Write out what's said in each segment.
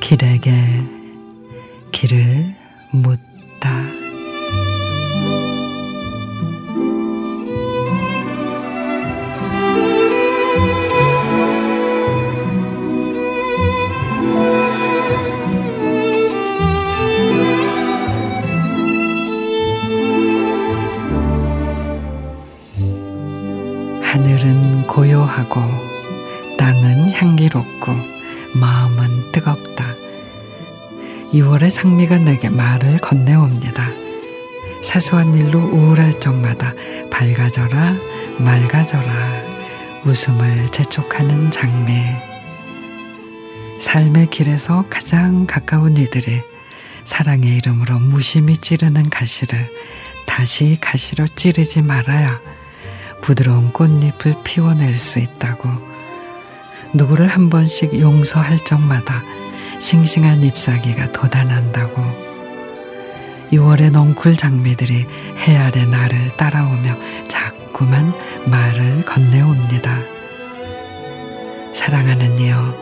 길에게 길을 묻다. 하늘은 고요하고 땅은 향기롭고 마음은 뜨겁다. 6월의 상미가 내게 말을 건네옵니다. 사소한 일로 우울할 적마다 밝아져라 맑아져라 웃음을 재촉하는 장미. 삶의 길에서 가장 가까운 이들이 사랑의 이름으로 무심히 찌르는 가시를 다시 가시로 찌르지 말아야 부드러운 꽃잎을 피워낼 수 있다고 누구를 한 번씩 용서할 적마다 싱싱한 잎사귀가 돋아난다고 6월의 넝쿨 장미들이 해 아래 나를 따라오며 자꾸만 말을 건네옵니다. 사랑하는 이여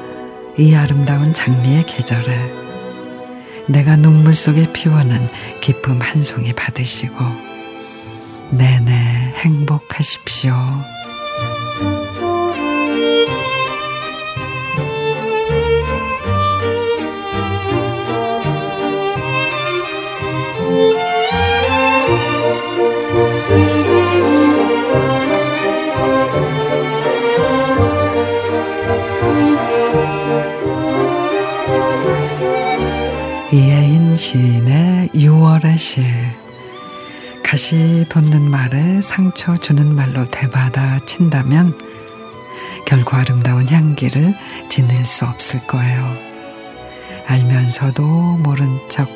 이 아름다운 장미의 계절에 내가 눈물 속에 피워는 기쁨 한 송이 받으시고 내내 행복하십시오. 이혜인 시인의 6월의 시 가시 돋는 말에 상처 주는 말로 되받아 친다면 결코 아름다운 향기를 지닐 수 없을 거예요. 알면서도 모른 척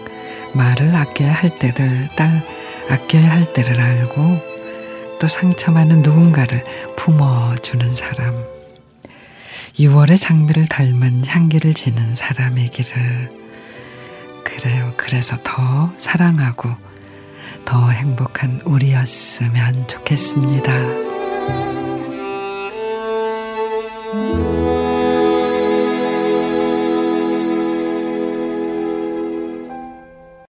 말을 아껴야 할 때들, 딸 아껴야 할 때를 알고 또 상처 많은 누군가를 품어주는 사람. 6월의 장미를 닮은 향기를 지는 사람이기를. 그래요. 그래서 더 사랑하고 더 행복한 우리였으면 좋겠습니다.